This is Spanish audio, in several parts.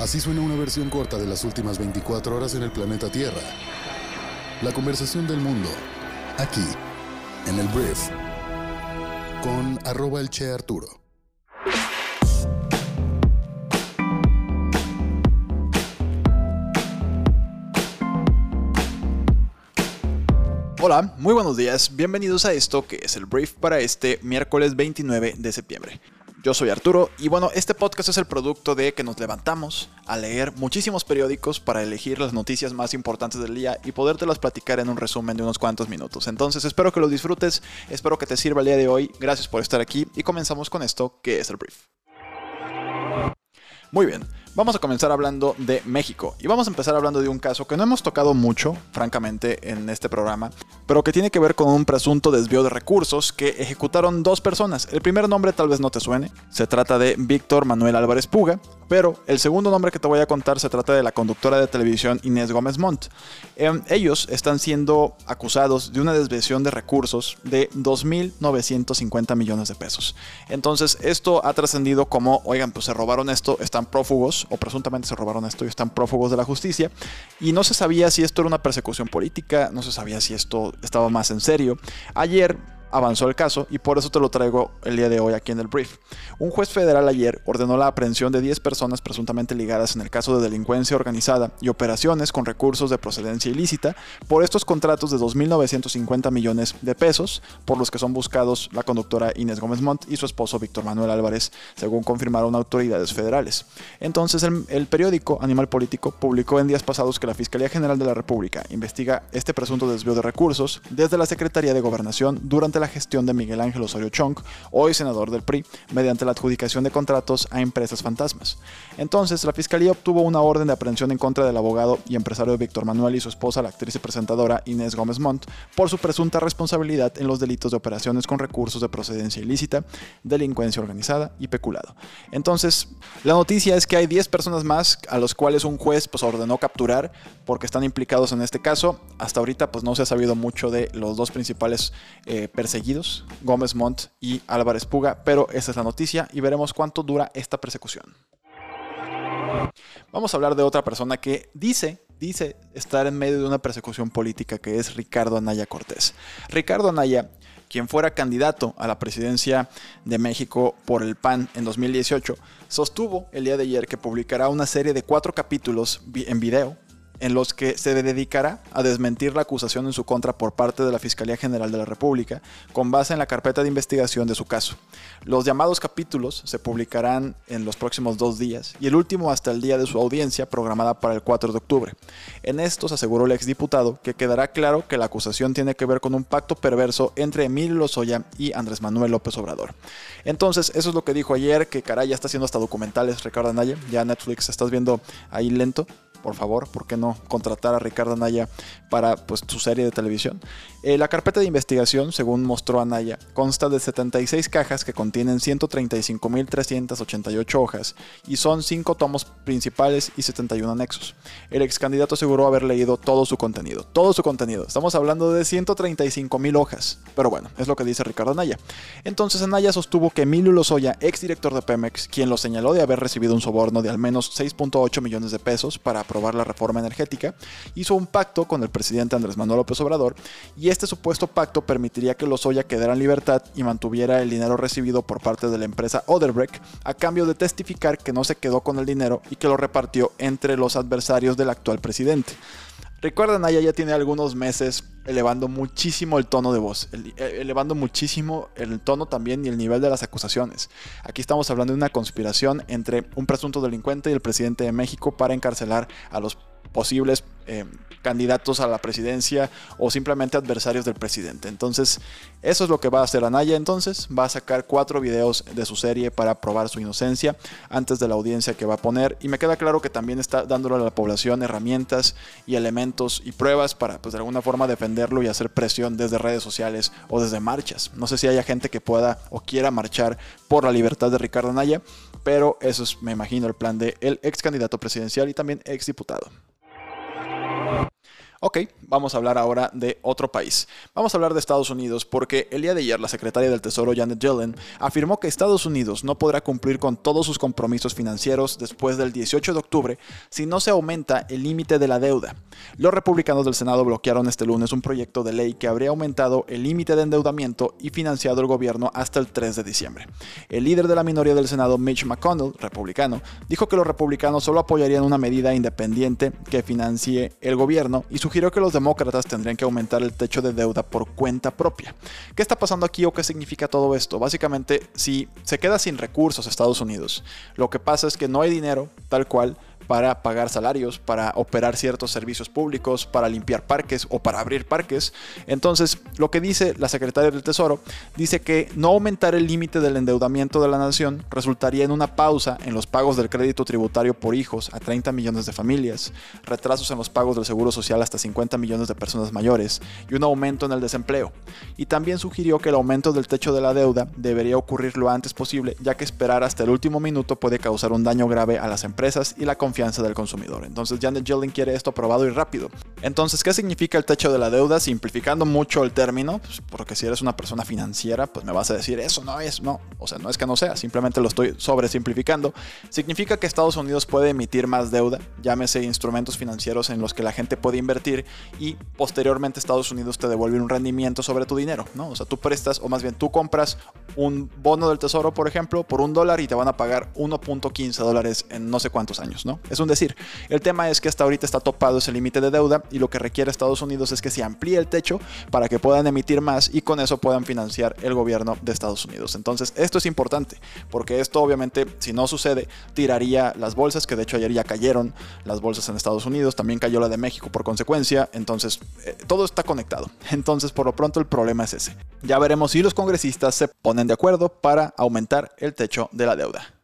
Así suena una versión corta de las últimas 24 horas en el planeta Tierra. La conversación del mundo, aquí, en el Brief, con arroba el Che Arturo. Hola, muy buenos días, bienvenidos a esto que es el brief para este miércoles 29 de septiembre. Yo soy Arturo y bueno, este podcast es el producto de que nos levantamos a leer muchísimos periódicos para elegir las noticias más importantes del día y podértelas platicar en un resumen de unos cuantos minutos. Entonces espero que lo disfrutes, espero que te sirva el día de hoy, gracias por estar aquí y comenzamos con esto que es el brief. Muy bien, Vamos a comenzar hablando de México y vamos a empezar hablando de un caso que no hemos tocado mucho, francamente, en este programa, pero que tiene que ver con un presunto desvío de recursos que ejecutaron dos personas. El primer nombre tal vez no te suene, se trata de Víctor Manuel Álvarez Puga, pero el segundo nombre que te voy a contar se trata de la conductora de televisión Inés Gómez Montt. Em, ellos están siendo acusados de una desviación de recursos de 2.950 millones de pesos. Entonces esto ha trascendido como, oigan, pues se robaron esto, están prófugos o presuntamente se robaron esto y están prófugos de la justicia. Y no se sabía si esto era una persecución política, no se sabía si esto estaba más en serio. Ayer avanzó el caso y por eso te lo traigo el día de hoy aquí en el brief. Un juez federal ayer ordenó la aprehensión de 10 personas presuntamente ligadas en el caso de delincuencia organizada y operaciones con recursos de procedencia ilícita por estos contratos de 2.950 millones de pesos por los que son buscados la conductora Inés Gómez Montt y su esposo Víctor Manuel Álvarez, según confirmaron autoridades federales. Entonces el, el periódico Animal Político publicó en días pasados que la Fiscalía General de la República investiga este presunto desvío de recursos desde la Secretaría de Gobernación durante la gestión de Miguel Ángel Osorio Chong, hoy senador del PRI, mediante la adjudicación de contratos a empresas fantasmas. Entonces, la Fiscalía obtuvo una orden de aprehensión en contra del abogado y empresario Víctor Manuel y su esposa, la actriz y presentadora Inés Gómez Montt, por su presunta responsabilidad en los delitos de operaciones con recursos de procedencia ilícita, delincuencia organizada y peculado. Entonces, la noticia es que hay 10 personas más a los cuales un juez pues, ordenó capturar porque están implicados en este caso. Hasta ahorita pues no se ha sabido mucho de los dos principales eh, seguidos, Gómez Montt y Álvarez Puga, pero esa es la noticia y veremos cuánto dura esta persecución. Vamos a hablar de otra persona que dice, dice estar en medio de una persecución política que es Ricardo Anaya Cortés. Ricardo Anaya, quien fuera candidato a la presidencia de México por el PAN en 2018, sostuvo el día de ayer que publicará una serie de cuatro capítulos en video en los que se dedicará a desmentir la acusación en su contra por parte de la Fiscalía General de la República, con base en la carpeta de investigación de su caso. Los llamados capítulos se publicarán en los próximos dos días y el último hasta el día de su audiencia programada para el 4 de octubre. En estos aseguró el exdiputado que quedará claro que la acusación tiene que ver con un pacto perverso entre Emilio Lozoya y Andrés Manuel López Obrador. Entonces, eso es lo que dijo ayer, que caray ya está haciendo hasta documentales Ricardo Anaya, ya Netflix estás viendo ahí lento, por favor, ¿por qué no contratar a Ricardo Anaya para pues, su serie de televisión? Eh, la carpeta de investigación, según mostró Anaya, consta de 76 cajas que contienen 135.388 hojas y son 5 tomos principales y 71 anexos. El ex candidato aseguró haber leído todo su contenido. Todo su contenido. Estamos hablando de 135.000 hojas. Pero bueno, es lo que dice Ricardo Anaya. Entonces Anaya sostuvo que Emilio Lozoya, ex director de Pemex, quien lo señaló de haber recibido un soborno de al menos 6.8 millones de pesos para aprobar la reforma energética, hizo un pacto con el presidente Andrés Manuel López Obrador y este supuesto pacto permitiría que Lozoya quedara en libertad y mantuviera el dinero recibido por parte de la empresa Oderbrecht a cambio de testificar que no se quedó con el dinero y que lo repartió entre los adversarios del actual presidente. Recuerdan, Aya ya tiene algunos meses elevando muchísimo el tono de voz, eh, elevando muchísimo el tono también y el nivel de las acusaciones. Aquí estamos hablando de una conspiración entre un presunto delincuente y el presidente de México para encarcelar a los posibles eh, candidatos a la presidencia o simplemente adversarios del presidente. Entonces, eso es lo que va a hacer Anaya. Entonces, va a sacar cuatro videos de su serie para probar su inocencia antes de la audiencia que va a poner. Y me queda claro que también está dándole a la población herramientas y elementos y pruebas para, pues, de alguna forma defenderlo y hacer presión desde redes sociales o desde marchas. No sé si haya gente que pueda o quiera marchar por la libertad de Ricardo Anaya, pero eso es, me imagino, el plan del ex candidato presidencial y también ex diputado. Ok, vamos a hablar ahora de otro país. Vamos a hablar de Estados Unidos porque el día de ayer la secretaria del Tesoro Janet Yellen afirmó que Estados Unidos no podrá cumplir con todos sus compromisos financieros después del 18 de octubre si no se aumenta el límite de la deuda. Los republicanos del Senado bloquearon este lunes un proyecto de ley que habría aumentado el límite de endeudamiento y financiado el gobierno hasta el 3 de diciembre. El líder de la minoría del Senado, Mitch McConnell, republicano, dijo que los republicanos solo apoyarían una medida independiente que financie el gobierno y su sugirió que los demócratas tendrían que aumentar el techo de deuda por cuenta propia. ¿Qué está pasando aquí o qué significa todo esto? Básicamente, si se queda sin recursos Estados Unidos, lo que pasa es que no hay dinero tal cual para pagar salarios, para operar ciertos servicios públicos, para limpiar parques o para abrir parques. Entonces, lo que dice la secretaria del Tesoro, dice que no aumentar el límite del endeudamiento de la nación resultaría en una pausa en los pagos del crédito tributario por hijos a 30 millones de familias, retrasos en los pagos del seguro social hasta 50 millones de personas mayores y un aumento en el desempleo. Y también sugirió que el aumento del techo de la deuda debería ocurrir lo antes posible, ya que esperar hasta el último minuto puede causar un daño grave a las empresas y la confianza del consumidor. Entonces Janet Yellen quiere esto aprobado y rápido. Entonces, ¿qué significa el techo de la deuda? Simplificando mucho el término, pues, porque si eres una persona financiera, pues me vas a decir, eso no es, no, o sea, no es que no sea, simplemente lo estoy sobresimplificando. Significa que Estados Unidos puede emitir más deuda, llámese instrumentos financieros en los que la gente puede invertir y posteriormente Estados Unidos te devuelve un rendimiento sobre tu dinero, ¿no? O sea, tú prestas, o más bien tú compras un bono del tesoro, por ejemplo, por un dólar y te van a pagar 1.15 dólares en no sé cuántos años, ¿no? Es un decir. El tema es que hasta ahorita está topado ese límite de deuda y lo que requiere Estados Unidos es que se amplíe el techo para que puedan emitir más y con eso puedan financiar el gobierno de Estados Unidos. Entonces, esto es importante porque esto obviamente, si no sucede, tiraría las bolsas, que de hecho ayer ya cayeron las bolsas en Estados Unidos, también cayó la de México por consecuencia, entonces eh, todo está conectado. Entonces, por lo pronto el problema es ese. Ya veremos si los congresistas se ponen de acuerdo para aumentar el techo de la deuda.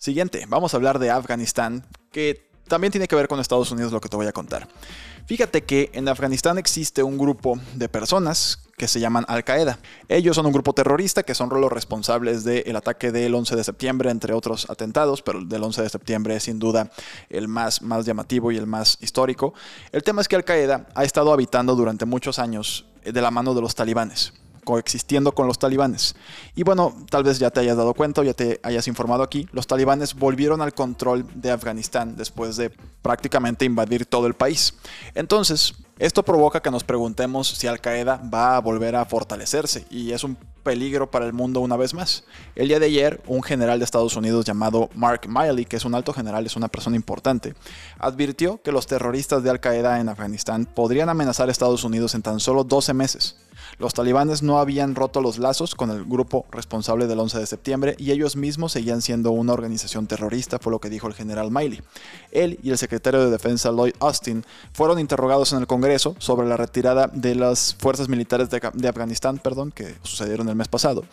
Siguiente, vamos a hablar de Afganistán, que también tiene que ver con Estados Unidos lo que te voy a contar. Fíjate que en Afganistán existe un grupo de personas que se llaman Al Qaeda. Ellos son un grupo terrorista que son los responsables del ataque del 11 de septiembre, entre otros atentados, pero el del 11 de septiembre es sin duda el más, más llamativo y el más histórico. El tema es que Al Qaeda ha estado habitando durante muchos años de la mano de los talibanes coexistiendo con los talibanes. Y bueno, tal vez ya te hayas dado cuenta o ya te hayas informado aquí, los talibanes volvieron al control de Afganistán después de prácticamente invadir todo el país. Entonces, esto provoca que nos preguntemos si Al Qaeda va a volver a fortalecerse y es un peligro para el mundo una vez más. El día de ayer, un general de Estados Unidos llamado Mark Miley, que es un alto general, es una persona importante, advirtió que los terroristas de Al Qaeda en Afganistán podrían amenazar a Estados Unidos en tan solo 12 meses. Los talibanes no habían roto los lazos con el grupo responsable del 11 de septiembre y ellos mismos seguían siendo una organización terrorista, fue lo que dijo el general Miley. Él y el secretario de Defensa Lloyd Austin fueron interrogados en el Congreso sobre la retirada de las fuerzas militares de, Afganistán, perdón, que sucedieron el mes pasado.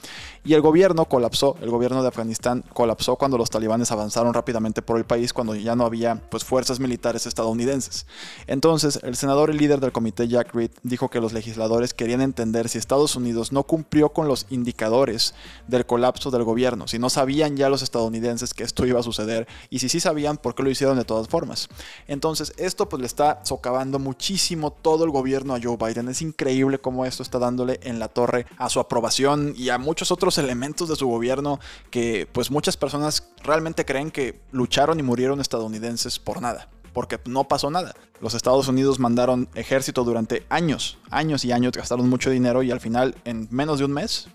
Y el gobierno colapsó, el gobierno de Afganistán colapsó cuando los talibanes avanzaron rápidamente por el país, cuando ya no había pues, fuerzas militares estadounidenses. Entonces, el senador y líder del comité Jack Reed dijo que los legisladores querían entender si Estados Unidos no cumplió con los indicadores del colapso del gobierno, si no sabían ya los estadounidenses que esto iba a suceder y si sí sabían por qué lo hicieron de todas formas. Entonces esto pues le está socavando muchísimo todo el gobierno a Joe Biden. Es increíble cómo esto está dándole en la torre a su aprobación y a muchos otros elementos de su gobierno que pues muchas personas realmente creen que lucharon y murieron estadounidenses por nada porque no pasó nada. Los Estados Unidos mandaron ejército durante años, años y años, gastaron mucho dinero y al final, en menos de un mes,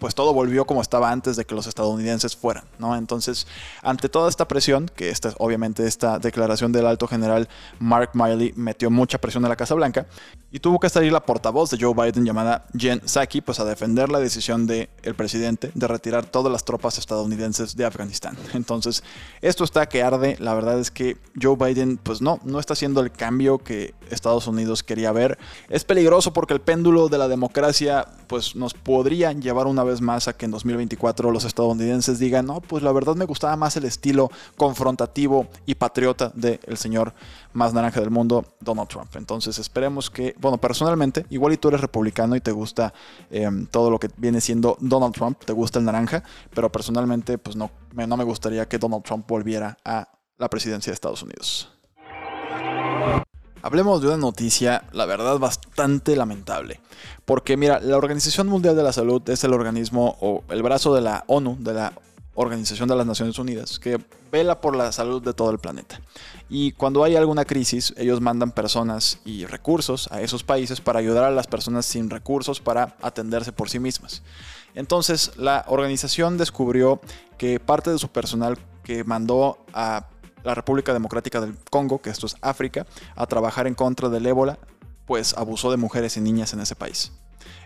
pues todo volvió como estaba antes de que los estadounidenses fueran, ¿no? Entonces, ante toda esta presión, que esta, obviamente esta declaración del alto general Mark Miley metió mucha presión a la Casa Blanca, y tuvo que salir la portavoz de Joe Biden llamada Jen Psaki, pues a defender la decisión del el presidente de retirar todas las tropas estadounidenses de Afganistán. Entonces, esto está que arde, la verdad es que Joe Biden, pues no, no está haciendo el cambio que Estados Unidos quería ver. Es peligroso porque el péndulo de la democracia, pues nos podría llevar una vez más a que en 2024 los estadounidenses digan, no, pues la verdad me gustaba más el estilo confrontativo y patriota del señor más naranja del mundo, Donald Trump. Entonces esperemos que, bueno, personalmente, igual y tú eres republicano y te gusta em, todo lo que viene siendo Donald Trump, te gusta el naranja, pero personalmente pues no, no me gustaría que Donald Trump volviera a la presidencia de Estados Unidos. Hablemos de una noticia, la verdad, bastante lamentable. Porque mira, la Organización Mundial de la Salud es el organismo o el brazo de la ONU, de la Organización de las Naciones Unidas, que vela por la salud de todo el planeta. Y cuando hay alguna crisis, ellos mandan personas y recursos a esos países para ayudar a las personas sin recursos para atenderse por sí mismas. Entonces, la organización descubrió que parte de su personal que mandó a la República Democrática del Congo, que esto es África, a trabajar en contra del ébola, pues abusó de mujeres y niñas en ese país.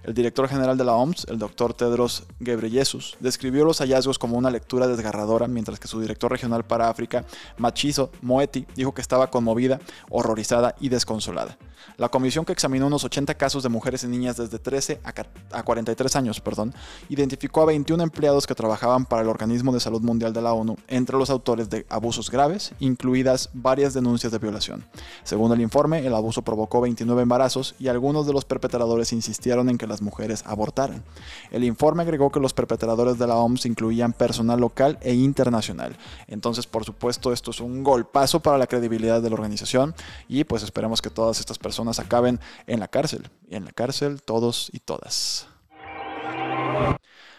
El director general de la OMS, el doctor Tedros Ghebreyesus, describió los hallazgos como una lectura desgarradora, mientras que su director regional para África, Machizo Moeti, dijo que estaba conmovida, horrorizada y desconsolada. La comisión que examinó unos 80 casos de mujeres y niñas desde 13 a 43 años, perdón, identificó a 21 empleados que trabajaban para el Organismo de Salud Mundial de la ONU entre los autores de abusos graves, incluidas varias denuncias de violación. Según el informe, el abuso provocó 29 embarazos y algunos de los perpetradores insistieron en que las mujeres abortaran. El informe agregó que los perpetradores de la OMS incluían personal local e internacional. Entonces, por supuesto, esto es un golpazo para la credibilidad de la organización y pues esperemos que todas estas personas acaben en la cárcel. Y en la cárcel todos y todas.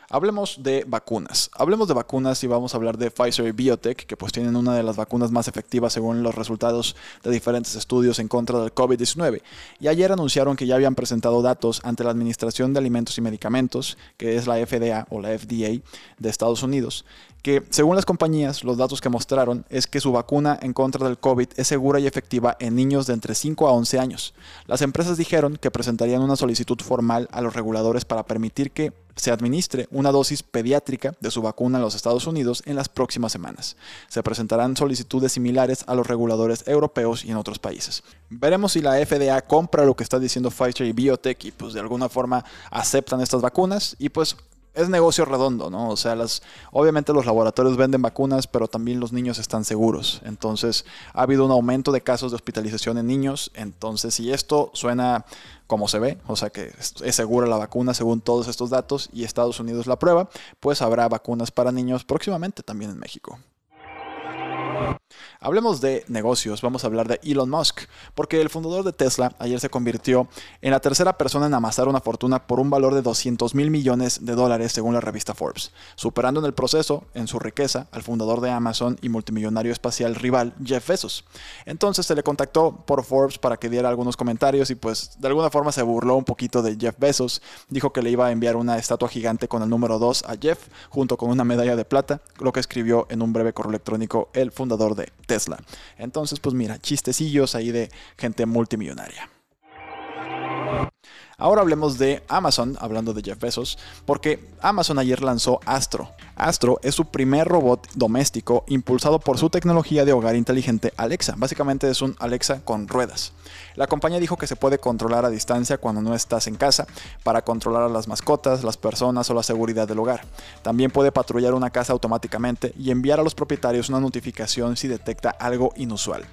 Hablemos de vacunas. Hablemos de vacunas y vamos a hablar de Pfizer y Biotech, que pues tienen una de las vacunas más efectivas según los resultados de diferentes estudios en contra del COVID-19. Y ayer anunciaron que ya habían presentado datos ante la Administración de Alimentos y Medicamentos, que es la FDA o la FDA de Estados Unidos, que según las compañías, los datos que mostraron es que su vacuna en contra del COVID es segura y efectiva en niños de entre 5 a 11 años. Las empresas dijeron que presentarían una solicitud formal a los reguladores para permitir que se administre una dosis pediátrica de su vacuna en los Estados Unidos en las próximas semanas. Se presentarán solicitudes similares a los reguladores europeos y en otros países. Veremos si la FDA compra lo que está diciendo Pfizer y Biotech y pues de alguna forma aceptan estas vacunas y pues es negocio redondo, ¿no? O sea, las, obviamente los laboratorios venden vacunas, pero también los niños están seguros. Entonces, ha habido un aumento de casos de hospitalización en niños. Entonces, si esto suena como se ve, o sea que es segura la vacuna según todos estos datos y Estados Unidos la prueba, pues habrá vacunas para niños próximamente también en México. Hablemos de negocios, vamos a hablar de Elon Musk, porque el fundador de Tesla ayer se convirtió en la tercera persona en amasar una fortuna por un valor de 200 mil millones de dólares según la revista Forbes, superando en el proceso, en su riqueza, al fundador de Amazon y multimillonario espacial rival Jeff Bezos. Entonces se le contactó por Forbes para que diera algunos comentarios y pues de alguna forma se burló un poquito de Jeff Bezos, dijo que le iba a enviar una estatua gigante con el número 2 a Jeff junto con una medalla de plata, lo que escribió en un breve correo electrónico el fundador de Tesla. Entonces, pues mira, chistecillos ahí de gente multimillonaria. Ahora hablemos de Amazon, hablando de Jeff Bezos, porque Amazon ayer lanzó Astro. Astro es su primer robot doméstico impulsado por su tecnología de hogar inteligente Alexa. Básicamente es un Alexa con ruedas. La compañía dijo que se puede controlar a distancia cuando no estás en casa para controlar a las mascotas, las personas o la seguridad del hogar. También puede patrullar una casa automáticamente y enviar a los propietarios una notificación si detecta algo inusual.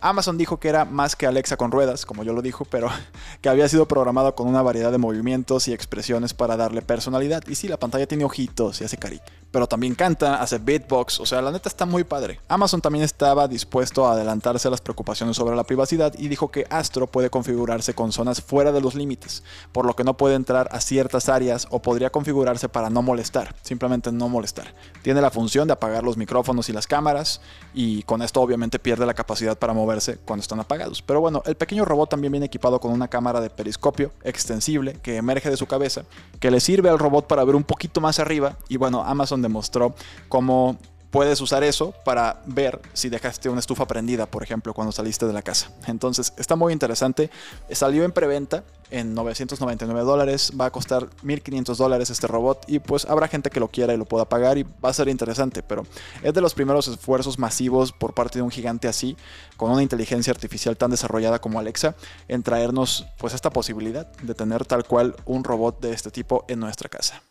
Amazon dijo que era más que Alexa con ruedas, como yo lo dijo, pero que había sido programado con una variedad de movimientos y expresiones para darle personalidad. Y sí, la pantalla tiene ojitos y hace carita. Pero también canta, hace beatbox, o sea, la neta está muy padre. Amazon también estaba dispuesto a adelantarse a las preocupaciones sobre la privacidad y dijo que Astro puede configurarse con zonas fuera de los límites, por lo que no puede entrar a ciertas áreas o podría configurarse para no molestar, simplemente no molestar. Tiene la función de apagar los micrófonos y las cámaras y con esto obviamente pierde la capacidad para mover cuando están apagados. Pero bueno, el pequeño robot también viene equipado con una cámara de periscopio extensible que emerge de su cabeza, que le sirve al robot para ver un poquito más arriba. Y bueno, Amazon demostró cómo puedes usar eso para ver si dejaste una estufa prendida, por ejemplo, cuando saliste de la casa. Entonces, está muy interesante. Salió en preventa en 999 dólares. Va a costar 1500 dólares este robot y pues habrá gente que lo quiera y lo pueda pagar y va a ser interesante, pero es de los primeros esfuerzos masivos por parte de un gigante así, con una inteligencia artificial tan desarrollada como Alexa, en traernos pues esta posibilidad de tener tal cual un robot de este tipo en nuestra casa.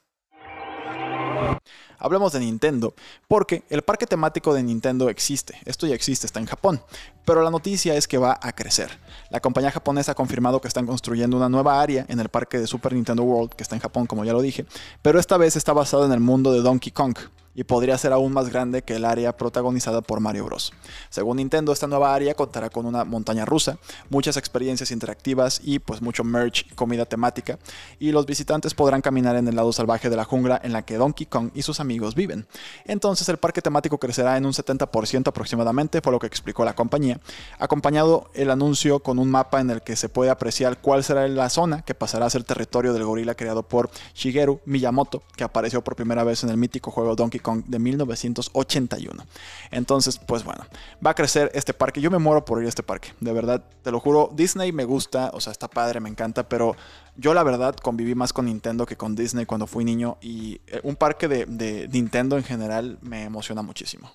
Hablemos de Nintendo, porque el parque temático de Nintendo existe, esto ya existe, está en Japón, pero la noticia es que va a crecer. La compañía japonesa ha confirmado que están construyendo una nueva área en el parque de Super Nintendo World, que está en Japón, como ya lo dije, pero esta vez está basado en el mundo de Donkey Kong y podría ser aún más grande que el área protagonizada por Mario Bros. Según Nintendo, esta nueva área contará con una montaña rusa, muchas experiencias interactivas y pues mucho merch y comida temática, y los visitantes podrán caminar en el lado salvaje de la jungla en la que Donkey Kong y sus amigos viven. Entonces el parque temático crecerá en un 70% aproximadamente, por lo que explicó la compañía, acompañado el anuncio con un mapa en el que se puede apreciar cuál será la zona que pasará a ser territorio del gorila creado por Shigeru Miyamoto, que apareció por primera vez en el mítico juego Donkey Kong de 1981. Entonces, pues bueno, va a crecer este parque. Yo me muero por ir a este parque, de verdad, te lo juro. Disney me gusta, o sea, está padre, me encanta, pero yo la verdad conviví más con Nintendo que con Disney cuando fui niño y eh, un parque de, de Nintendo en general me emociona muchísimo.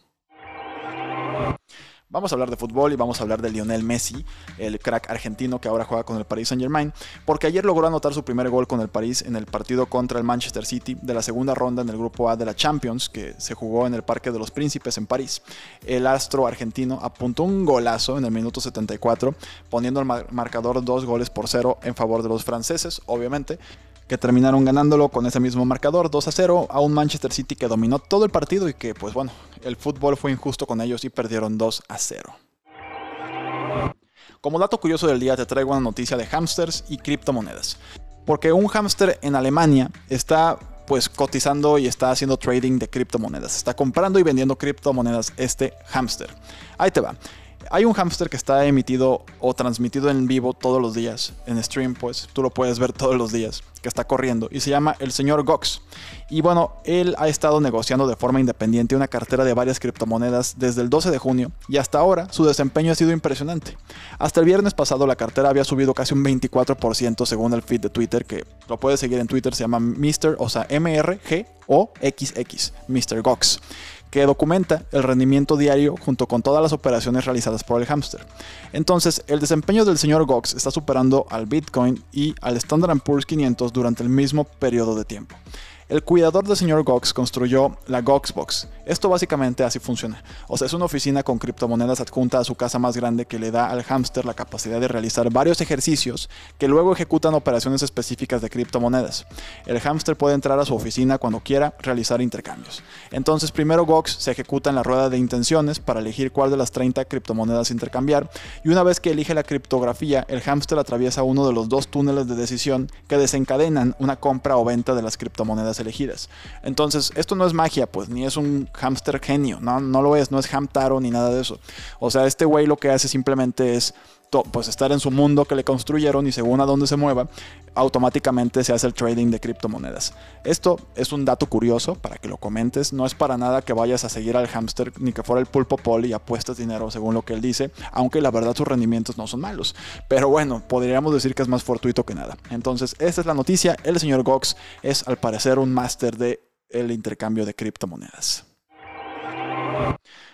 Vamos a hablar de fútbol y vamos a hablar de Lionel Messi, el crack argentino que ahora juega con el Paris Saint Germain, porque ayer logró anotar su primer gol con el París en el partido contra el Manchester City de la segunda ronda en el grupo A de la Champions, que se jugó en el Parque de los Príncipes en París. El astro argentino apuntó un golazo en el minuto 74, poniendo el marcador dos goles por cero en favor de los franceses, obviamente que terminaron ganándolo con ese mismo marcador 2 a 0 a un Manchester City que dominó todo el partido y que pues bueno, el fútbol fue injusto con ellos y perdieron 2 a 0. Como dato curioso del día te traigo una noticia de hamsters y criptomonedas. Porque un hámster en Alemania está pues cotizando y está haciendo trading de criptomonedas. Está comprando y vendiendo criptomonedas este hámster. Ahí te va. Hay un hámster que está emitido o transmitido en vivo todos los días en stream, pues tú lo puedes ver todos los días que está corriendo y se llama el señor Gox. Y bueno, él ha estado negociando de forma independiente una cartera de varias criptomonedas desde el 12 de junio y hasta ahora su desempeño ha sido impresionante. Hasta el viernes pasado la cartera había subido casi un 24% según el feed de Twitter, que lo puedes seguir en Twitter, se llama Mr. o sea, MRG o XX, Mr. Gox que documenta el rendimiento diario junto con todas las operaciones realizadas por el hámster. Entonces, el desempeño del señor Gox está superando al Bitcoin y al Standard Poor's 500 durante el mismo periodo de tiempo. El cuidador del señor Gox construyó la Goxbox. Esto básicamente así funciona. O sea, es una oficina con criptomonedas adjunta a su casa más grande que le da al hámster la capacidad de realizar varios ejercicios que luego ejecutan operaciones específicas de criptomonedas. El hámster puede entrar a su oficina cuando quiera realizar intercambios. Entonces, primero Gox se ejecuta en la rueda de intenciones para elegir cuál de las 30 criptomonedas intercambiar y una vez que elige la criptografía, el hámster atraviesa uno de los dos túneles de decisión que desencadenan una compra o venta de las criptomonedas elegidas. Entonces, esto no es magia, pues, ni es un hámster genio, no, no lo es, no es Hamtaro ni nada de eso. O sea, este güey lo que hace simplemente es pues estar en su mundo que le construyeron y según a dónde se mueva, automáticamente se hace el trading de criptomonedas. Esto es un dato curioso para que lo comentes, no es para nada que vayas a seguir al hámster ni que fuera el pulpo poli y apuestas dinero según lo que él dice, aunque la verdad sus rendimientos no son malos. Pero bueno, podríamos decir que es más fortuito que nada. Entonces, esta es la noticia, el señor Gox es al parecer un máster de el intercambio de criptomonedas.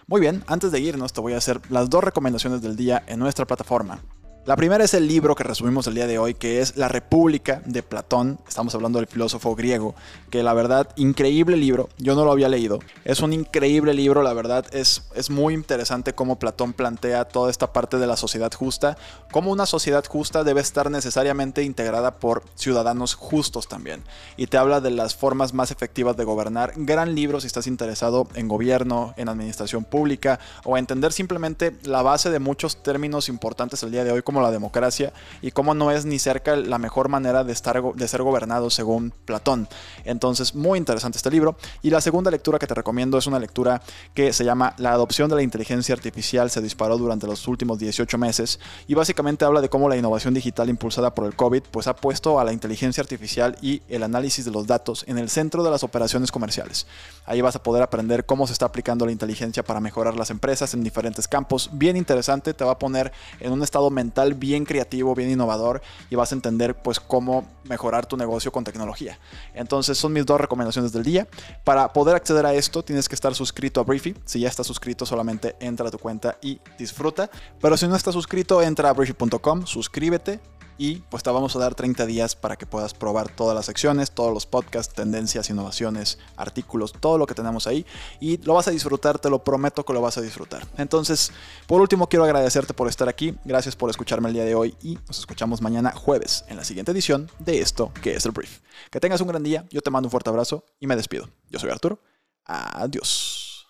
Muy bien, antes de irnos te voy a hacer las dos recomendaciones del día en nuestra plataforma. La primera es el libro que resumimos el día de hoy, que es La República de Platón. Estamos hablando del filósofo griego, que la verdad, increíble libro. Yo no lo había leído. Es un increíble libro, la verdad. Es, es muy interesante cómo Platón plantea toda esta parte de la sociedad justa. Cómo una sociedad justa debe estar necesariamente integrada por ciudadanos justos también. Y te habla de las formas más efectivas de gobernar. Gran libro si estás interesado en gobierno, en administración pública o entender simplemente la base de muchos términos importantes el día de hoy como la democracia y cómo no es ni cerca la mejor manera de, estar, de ser gobernado según Platón. Entonces, muy interesante este libro. Y la segunda lectura que te recomiendo es una lectura que se llama La adopción de la inteligencia artificial se disparó durante los últimos 18 meses y básicamente habla de cómo la innovación digital impulsada por el COVID pues ha puesto a la inteligencia artificial y el análisis de los datos en el centro de las operaciones comerciales. Ahí vas a poder aprender cómo se está aplicando la inteligencia para mejorar las empresas en diferentes campos. Bien interesante, te va a poner en un estado mental bien creativo, bien innovador y vas a entender pues cómo mejorar tu negocio con tecnología. Entonces son mis dos recomendaciones del día. Para poder acceder a esto tienes que estar suscrito a Briefy. Si ya estás suscrito solamente entra a tu cuenta y disfruta. Pero si no estás suscrito entra a briefy.com, suscríbete y pues te vamos a dar 30 días para que puedas probar todas las secciones, todos los podcasts, tendencias, innovaciones, artículos, todo lo que tenemos ahí y lo vas a disfrutar, te lo prometo que lo vas a disfrutar. Entonces, por último quiero agradecerte por estar aquí, gracias por escucharme el día de hoy y nos escuchamos mañana jueves en la siguiente edición de esto que es el brief. Que tengas un gran día, yo te mando un fuerte abrazo y me despido. Yo soy Arturo Adiós.